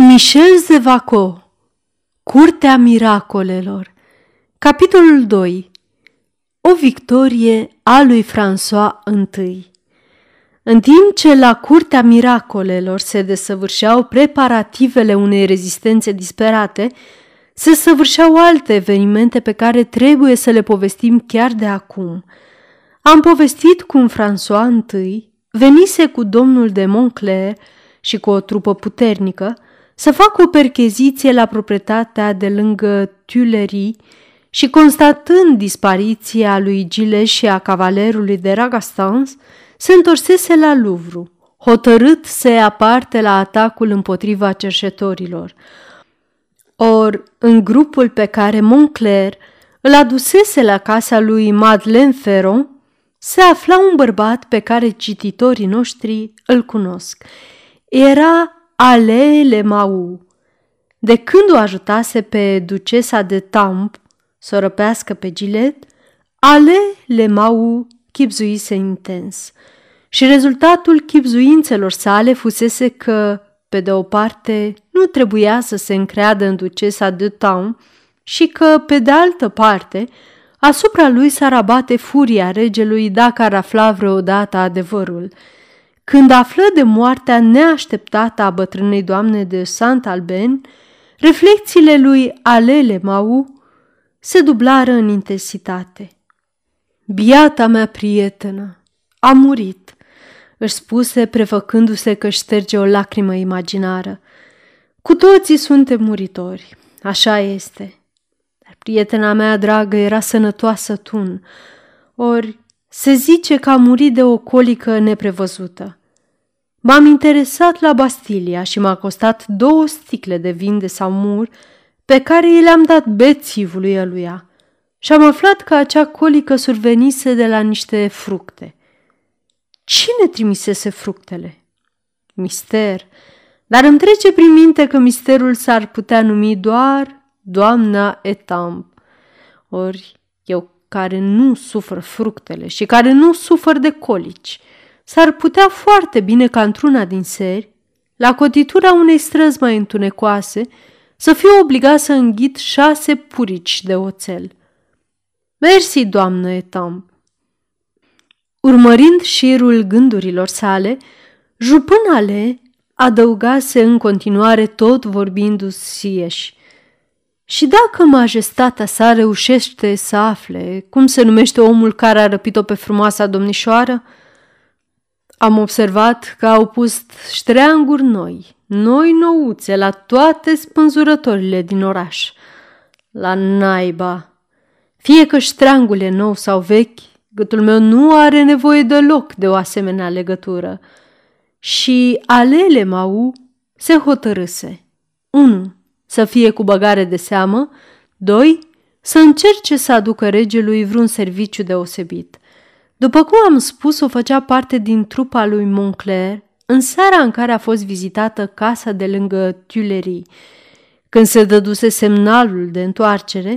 Michel Zevaco Curtea miracolelor Capitolul 2 O victorie a lui François I În timp ce la Curtea miracolelor se desăvârșeau preparativele unei rezistențe disperate, se săvârșeau alte evenimente pe care trebuie să le povestim chiar de acum. Am povestit cum François I venise cu domnul de Montclair și cu o trupă puternică, să facă o percheziție la proprietatea de lângă Tuileries și constatând dispariția lui Gileș și a cavalerului de Ragastans, se întorsese la Louvre, hotărât să ia parte la atacul împotriva cerșetorilor. Or, în grupul pe care Montclair îl adusese la casa lui Madeleine Ferron, se afla un bărbat pe care cititorii noștri îl cunosc. Era Ale Mau. De când o ajutase pe ducesa de Tamp să o răpească pe Gilet, Ale Mau chipzuise intens. Și rezultatul chipzuințelor sale fusese că, pe de o parte, nu trebuia să se încreadă în ducesa de Tamp și că, pe de altă parte, asupra lui s-ar abate furia regelui dacă ar afla vreodată adevărul – când află de moartea neașteptată a bătrânei doamne de Saint-Alben, reflexiile lui Alele Mau se dublară în intensitate. Biata mea prietenă a murit, își spuse prefăcându-se că își șterge o lacrimă imaginară. Cu toții suntem muritori, așa este. Dar prietena mea dragă era sănătoasă tun, ori se zice că a murit de o colică neprevăzută. M-am interesat la Bastilia și m-a costat două sticle de vin de saumur pe care i le-am dat bețivului ăluia și am aflat că acea colică survenise de la niște fructe. Cine trimisese fructele? Mister, dar îmi trece prin minte că misterul s-ar putea numi doar doamna Etamp. Ori eu care nu sufăr fructele și care nu sufăr de colici – S-ar putea foarte bine ca într-una din seri, la cotitura unei străzi mai întunecoase, să fiu obligat să înghit șase purici de oțel. Mersi, doamnă Etam. Urmărind șirul gândurilor sale, jupânale adăugase în continuare tot vorbindu-se sieși. Și dacă majestatea sa reușește să afle cum se numește omul care a răpit-o pe frumoasa domnișoară, am observat că au pus ștreanguri noi, noi nouțe la toate spânzurătorile din oraș. La naiba! Fie că ștreangul e nou sau vechi, gâtul meu nu are nevoie deloc de o asemenea legătură. Și alele mau se hotărâse. 1. Să fie cu băgare de seamă. 2. Să încerce să aducă regelui vreun serviciu deosebit – după cum am spus, o făcea parte din trupa lui Moncler în seara în care a fost vizitată casa de lângă Tuileries. Când se dăduse semnalul de întoarcere,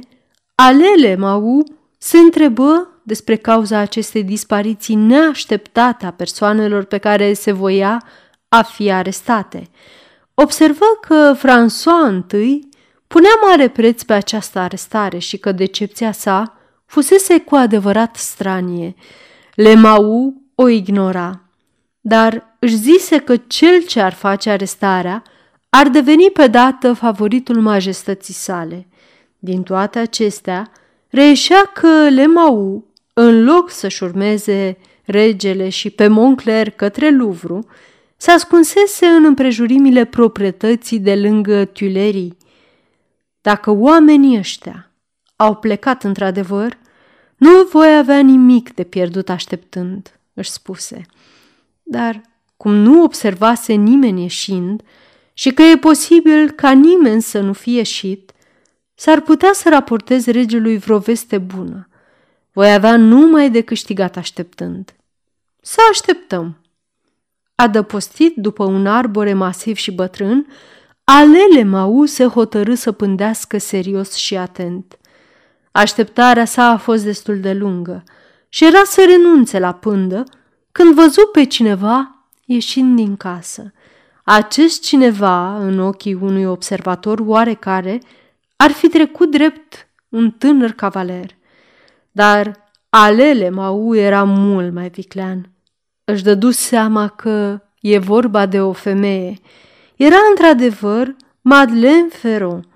Alele Mau se întrebă despre cauza acestei dispariții neașteptate a persoanelor pe care se voia a fi arestate. Observă că François I punea mare preț pe această arestare și că decepția sa fusese cu adevărat stranie. Lemau o ignora, dar își zise că cel ce ar face arestarea ar deveni pe dată favoritul majestății sale. Din toate acestea, reieșea că Lemau, în loc să-și urmeze regele și pe Moncler către Louvre, se ascunsese în împrejurimile proprietății de lângă Tuilerii. Dacă oamenii ăștia au plecat într-adevăr, nu voi avea nimic de pierdut așteptând, își spuse. Dar, cum nu observase nimeni ieșind și că e posibil ca nimeni să nu fie ieșit, s-ar putea să raportez regelui vreo veste bună. Voi avea numai de câștigat așteptând. Să așteptăm. Adăpostit după un arbore masiv și bătrân, Alele Mau se hotărâ să pândească serios și atent. Așteptarea sa a fost destul de lungă și era să renunțe la pândă când văzu pe cineva ieșind din casă. Acest cineva, în ochii unui observator oarecare, ar fi trecut drept un tânăr cavaler. Dar alele Mau era mult mai viclean. Își dădu seama că e vorba de o femeie. Era într-adevăr Madeleine Ferron,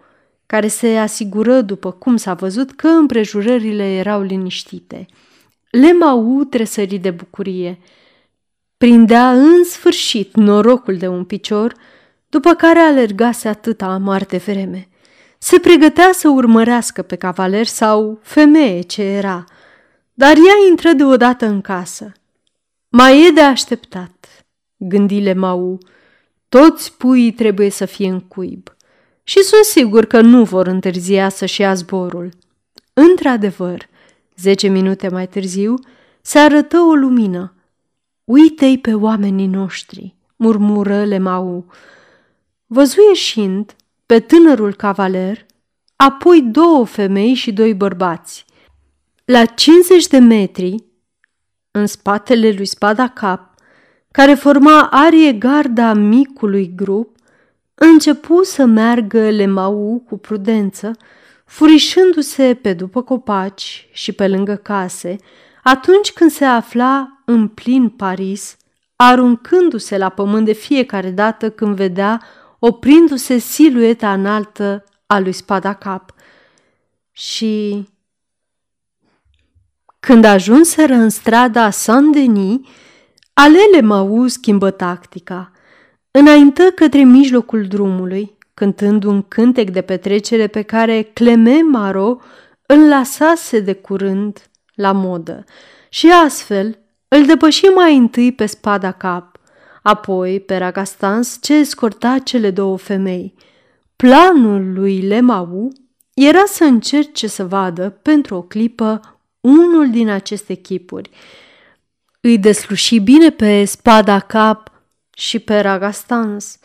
care se asigură, după cum s-a văzut, că împrejurările erau liniștite. Lemau tresări de bucurie. Prindea în sfârșit norocul de un picior, după care alergase atâta marte vreme. Se pregătea să urmărească pe cavaler sau femeie ce era, dar ea intră deodată în casă. Mai e de așteptat, gândile Mau. Toți puii trebuie să fie în cuib și sunt sigur că nu vor întârzia să-și ia zborul. Într-adevăr, zece minute mai târziu, se arătă o lumină. Uite-i pe oamenii noștri, murmură Lemau. Văzu ieșind pe tânărul cavaler, apoi două femei și doi bărbați. La 50 de metri, în spatele lui Spada Cap, care forma arie garda micului grup, începu să meargă lemau cu prudență, furișându-se pe după copaci și pe lângă case, atunci când se afla în plin Paris, aruncându-se la pământ de fiecare dată când vedea oprindu-se silueta înaltă a lui Spada Cap. Și când ajunseră în strada Saint-Denis, alele Mau schimbă tactica – Înaintă către mijlocul drumului, cântând un cântec de petrecere pe care Clement Maro îl lasase de curând la modă și astfel îl depăși mai întâi pe spada cap, apoi pe Ragastans ce escorta cele două femei. Planul lui Lemau era să încerce să vadă pentru o clipă unul din aceste chipuri. Îi desluși bine pe spada cap și pe Ragastans,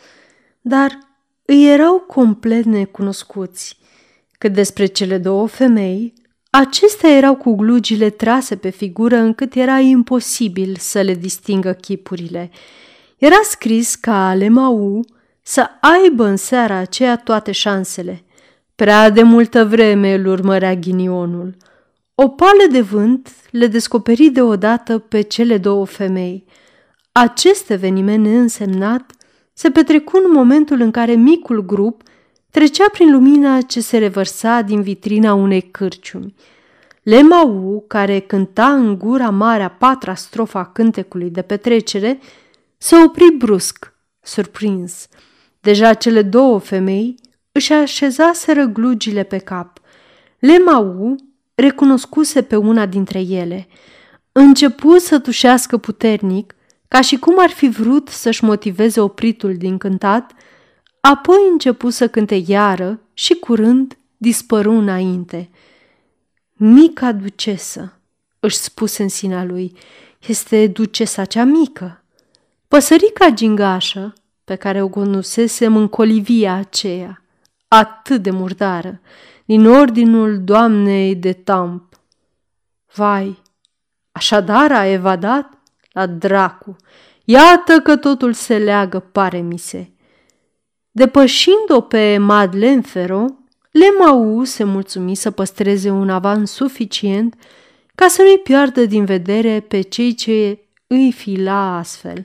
dar îi erau complet necunoscuți. Cât despre cele două femei, acestea erau cu glugile trase pe figură încât era imposibil să le distingă chipurile. Era scris ca Alemau să aibă în seara aceea toate șansele. Prea de multă vreme îl urmărea ghinionul. O pală de vânt le descoperi deodată pe cele două femei – acest eveniment neînsemnat se petrecu în momentul în care micul grup trecea prin lumina ce se revărsa din vitrina unei cârciumi. Lemau, care cânta în gura mare a patra strofa a cântecului de petrecere, se opri brusc, surprins. Deja cele două femei își așezaseră glugile pe cap. Lemau recunoscuse pe una dintre ele. Începu să tușească puternic ca și cum ar fi vrut să-și motiveze opritul din cântat, apoi începu să cânte iară și curând dispăru înainte. Mica ducesă, își spuse în sinea lui, este ducesa cea mică. Păsărica gingașă, pe care o conusesem în colivia aceea, atât de murdară, din ordinul doamnei de tamp. Vai, așadar a evadat? La dracu! Iată că totul se leagă, pare mi se. Depășind-o pe Madeleine Ferro, Lemau se mulțumi să păstreze un avans suficient ca să nu-i piardă din vedere pe cei ce îi fila astfel.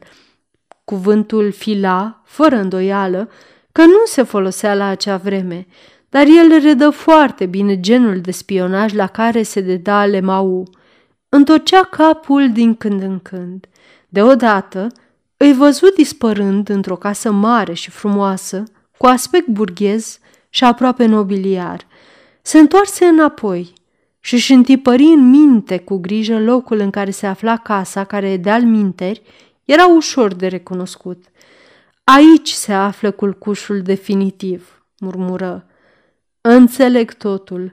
Cuvântul fila, fără îndoială, că nu se folosea la acea vreme, dar el redă foarte bine genul de spionaj la care se deda Lemau. Întorcea capul din când în când. Deodată îi văzut dispărând într-o casă mare și frumoasă, cu aspect burghez și aproape nobiliar. Se întoarse înapoi și își întipări în minte cu grijă locul în care se afla casa, care, de-al minteri, era ușor de recunoscut. Aici se află culcușul definitiv, murmură. Înțeleg totul.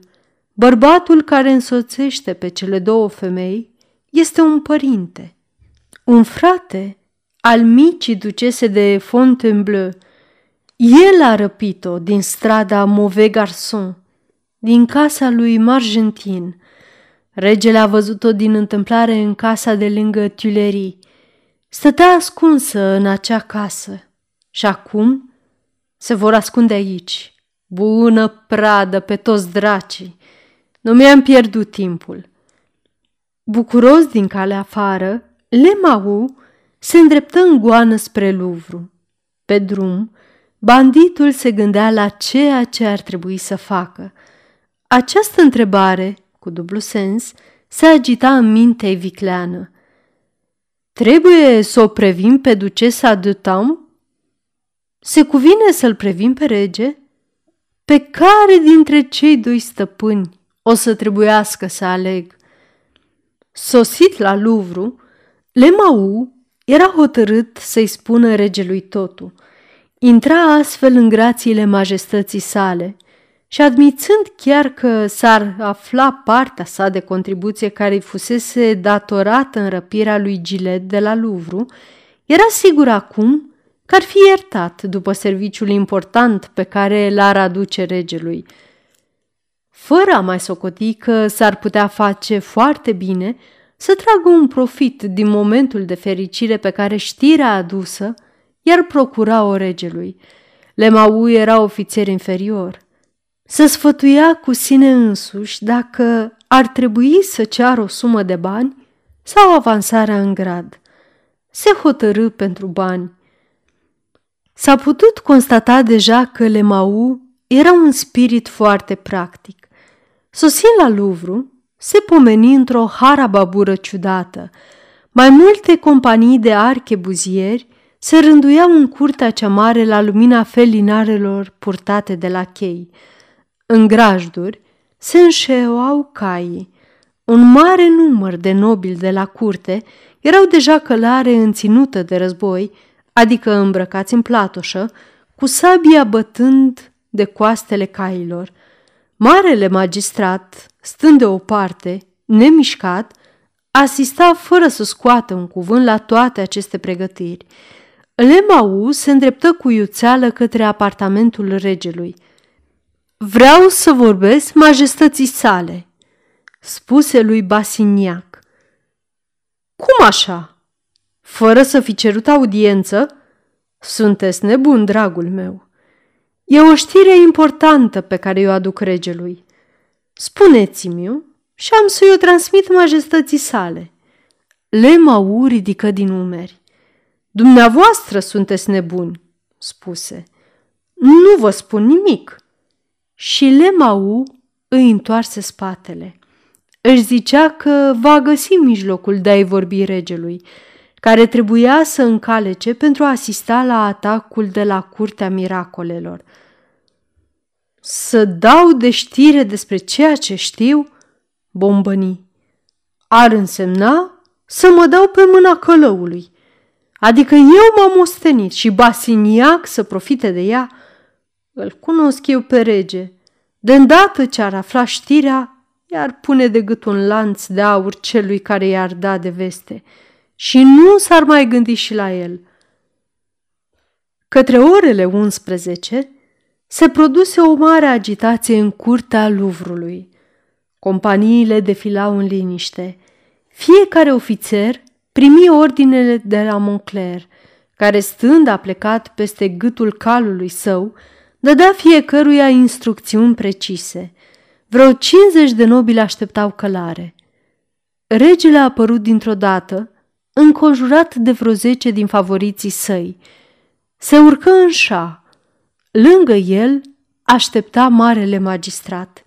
Bărbatul care însoțește pe cele două femei este un părinte, un frate al micii ducese de Fontainebleau. El a răpit-o din strada Mauvais Garçon, din casa lui Margentin. Regele a văzut-o din întâmplare în casa de lângă Tuileries. Stătea ascunsă în acea casă, Și acum se vor ascunde aici. Bună pradă pe toți dracii! Nu mi-am pierdut timpul. Bucuros din calea afară, Lemau se îndreptă în goană spre Luvru. Pe drum, banditul se gândea la ceea ce ar trebui să facă. Această întrebare, cu dublu sens, se agita în mintea vicleană. Trebuie să o previm pe ducesa de Tam? Se cuvine să-l previm pe rege? Pe care dintre cei doi stăpâni o să trebuiască să aleg? Sosit la Luvru, Lemau era hotărât să-i spună regelui totul. Intra astfel în grațiile majestății sale și admițând chiar că s-ar afla partea sa de contribuție care îi fusese datorată în răpirea lui Gilet de la Luvru, era sigur acum că ar fi iertat după serviciul important pe care l-ar aduce regelui. Fără a mai socoti că s-ar putea face foarte bine să tragă un profit din momentul de fericire pe care știrea adusă iar procura-o regelui. Lemau era ofițer inferior. Să sfătuia cu sine însuși dacă ar trebui să ceară o sumă de bani sau avansarea în grad. Se hotărâ pentru bani. S-a putut constata deja că Lemau era un spirit foarte practic. Sosind la Luvru, se pomeni într-o harababură ciudată. Mai multe companii de archebuzieri se rânduiau în curtea cea mare la lumina felinarelor purtate de la chei. În grajduri se înșeau caii. Un mare număr de nobili de la curte erau deja călare înținută de război, adică îmbrăcați în platoșă, cu sabia bătând de coastele cailor. Marele magistrat, stând de o parte, nemișcat, asista fără să scoată un cuvânt la toate aceste pregătiri. Lemau se îndreptă cu iuțeală către apartamentul regelui. Vreau să vorbesc majestății sale, spuse lui Basiniac. Cum așa? Fără să fi cerut audiență? Sunteți nebun, dragul meu. E o știre importantă pe care o aduc regelui. Spuneți-mi-o și am să-i o transmit majestății sale. Lemau ridică din umeri. Dumneavoastră sunteți nebuni, spuse. Nu vă spun nimic. Și Lemau îi întoarse spatele. Își zicea că va găsi mijlocul de a-i vorbi regelui, care trebuia să încalece pentru a asista la atacul de la curtea miracolelor. Să dau de știre despre ceea ce știu? Bombăni. Ar însemna să mă dau pe mâna călăului. Adică eu m-am ostenit și Basiniac să profite de ea? Îl cunosc eu pe rege. De îndată ce ar afla știrea, iar pune de gât un lanț de aur celui care i-ar da de veste și nu s-ar mai gândi și la el. Către orele 11 se produse o mare agitație în curtea Luvrului. Companiile defilau în liniște. Fiecare ofițer primi ordinele de la Moncler, care stând a plecat peste gâtul calului său, dădea fiecăruia instrucțiuni precise. Vreo 50 de nobili așteptau călare. Regele a apărut dintr-o dată, înconjurat de vreo zece din favoriții săi. Se urcă în șa. Lângă el aștepta marele magistrat.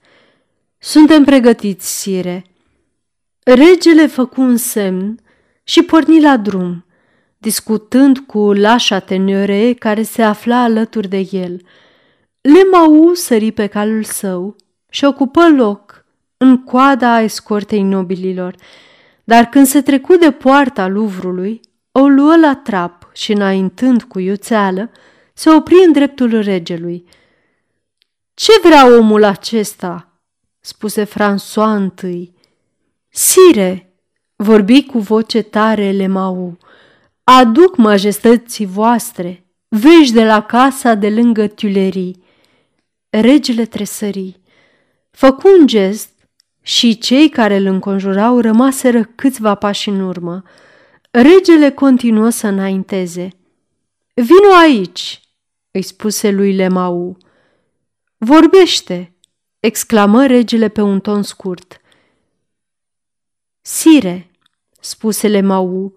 Suntem pregătiți, sire. Regele făcu un semn și porni la drum, discutând cu lașa tenere care se afla alături de el. Lemau sări pe calul său și ocupă loc în coada escortei nobililor, dar când se trecu de poarta Luvrului, o luă la trap și, înaintând cu iuțeală, se opri în dreptul regelui. Ce vrea omul acesta?" spuse François întâi. Sire, Vorbi cu voce tare Lemau. Aduc majestății voastre, vești de la casa de lângă Tuilerii. Regele tresări. Făcu un gest și cei care îl înconjurau rămaseră câțiva pași în urmă. Regele continuă să înainteze. Vino aici, îi spuse lui Lemau. Vorbește, exclamă regele pe un ton scurt. Sire, spuse Lemau,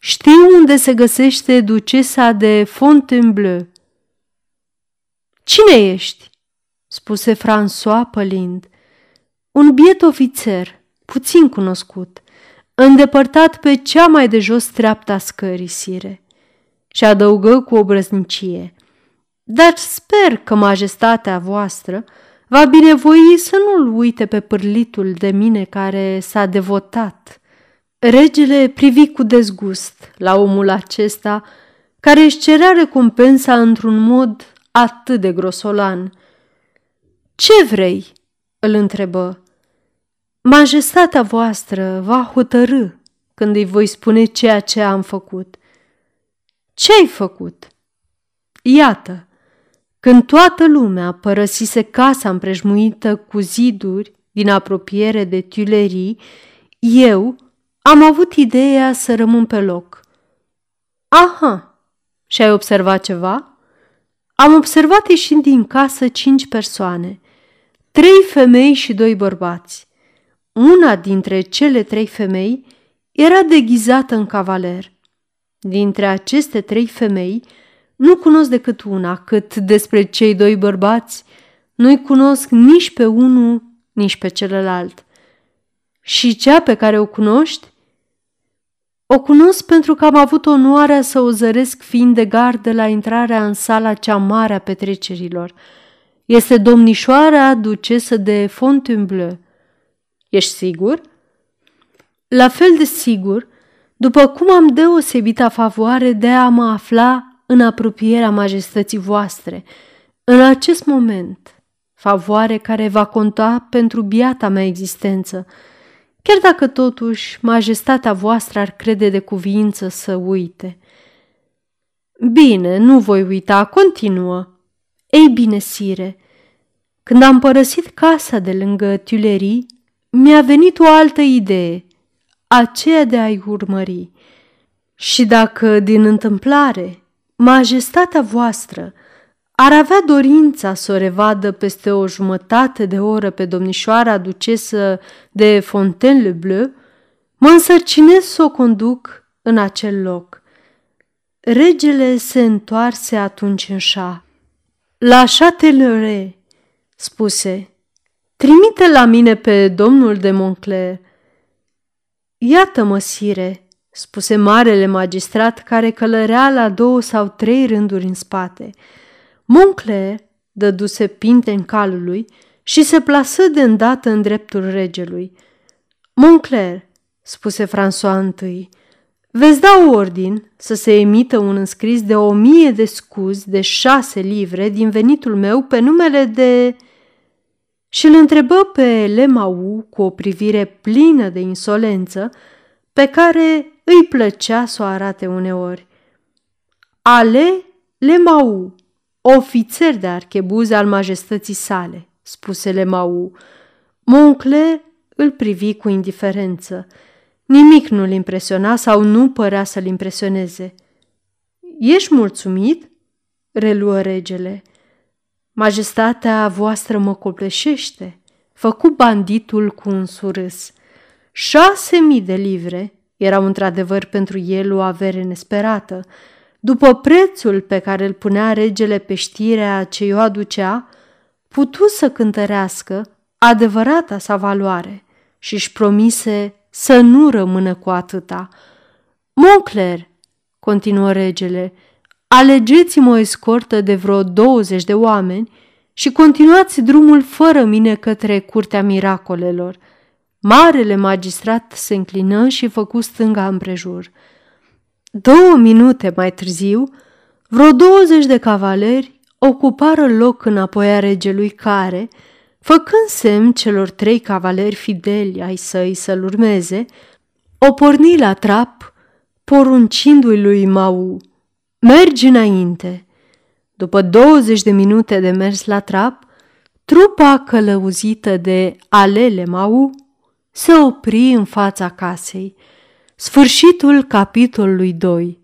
știu unde se găsește ducesa de Fontainebleau. Cine ești? spuse François pălind. Un biet ofițer, puțin cunoscut, îndepărtat pe cea mai de jos treapta scării, sire. Și adăugă cu obrăznicie. Dar sper că majestatea voastră va binevoi să nu-l uite pe pârlitul de mine care s-a devotat. Regele privi cu dezgust la omul acesta care își cerea recompensa într-un mod atât de grosolan. Ce vrei?" îl întrebă. Majestatea voastră va hotărâ când îi voi spune ceea ce am făcut. Ce ai făcut? Iată, când toată lumea părăsise casa împrejmuită cu ziduri din apropiere de Tuilerii, eu am avut ideea să rămân pe loc. Aha, și ai observat ceva? Am observat ieșind din casă cinci persoane, trei femei și doi bărbați. Una dintre cele trei femei era deghizată în cavaler. Dintre aceste trei femei, nu cunosc decât una, cât despre cei doi bărbați, nu-i cunosc nici pe unul, nici pe celălalt. Și cea pe care o cunoști? O cunosc pentru că am avut onoarea să o zăresc fiind de gardă la intrarea în sala cea mare a petrecerilor. Este domnișoara ducesă de Fontainebleau. Ești sigur? La fel de sigur, după cum am deosebită favoare de a mă afla în apropierea majestății voastre, în acest moment, favoare care va conta pentru biata mea existență, chiar dacă totuși majestatea voastră ar crede de cuvință să uite. Bine, nu voi uita, continuă. Ei bine, sire, când am părăsit casa de lângă Tuilerii, mi-a venit o altă idee, aceea de a-i urmări. Și dacă, din întâmplare, majestatea voastră ar avea dorința să o revadă peste o jumătate de oră pe domnișoara ducesă de Fontaine-le-Bleu, mă însărcinez să o conduc în acel loc. Regele se întoarse atunci în șa. La Châtelleret, spuse, trimite la mine pe domnul de Moncler. Iată-mă, sire, spuse marele magistrat care călărea la două sau trei rânduri în spate. Moncler dăduse pinte în calului și se plasă de îndată în dreptul regelui. Moncler, spuse François I, veți da ordin să se emită un înscris de o mie de scuzi de șase livre din venitul meu pe numele de... Și îl întrebă pe Lemau cu o privire plină de insolență pe care îi plăcea să o arate uneori. Ale Lemau, ofițer de archebuz al majestății sale, spuse Lemau. Moncle îl privi cu indiferență. Nimic nu-l impresiona sau nu părea să-l impresioneze. Ești mulțumit?" reluă regele. Majestatea voastră mă copleșește, făcu banditul cu un surâs. Șase mii de livre erau într-adevăr pentru el o avere nesperată. După prețul pe care îl punea regele pe știrea ce o aducea, putu să cântărească adevărata sa valoare și își promise să nu rămână cu atâta. Moncler, continuă regele, alegeți-mă o escortă de vreo 20 de oameni și continuați drumul fără mine către curtea miracolelor. Marele magistrat se înclină și făcu stânga împrejur. Două minute mai târziu, vreo 20 de cavaleri ocupară loc înapoi a regelui care, făcând semn celor trei cavaleri fideli ai săi să-l urmeze, o porni la trap, poruncindu-i lui Mau, mergi înainte. După 20 de minute de mers la trap, trupa călăuzită de alele Mau se opri în fața casei. Sfârșitul capitolului 2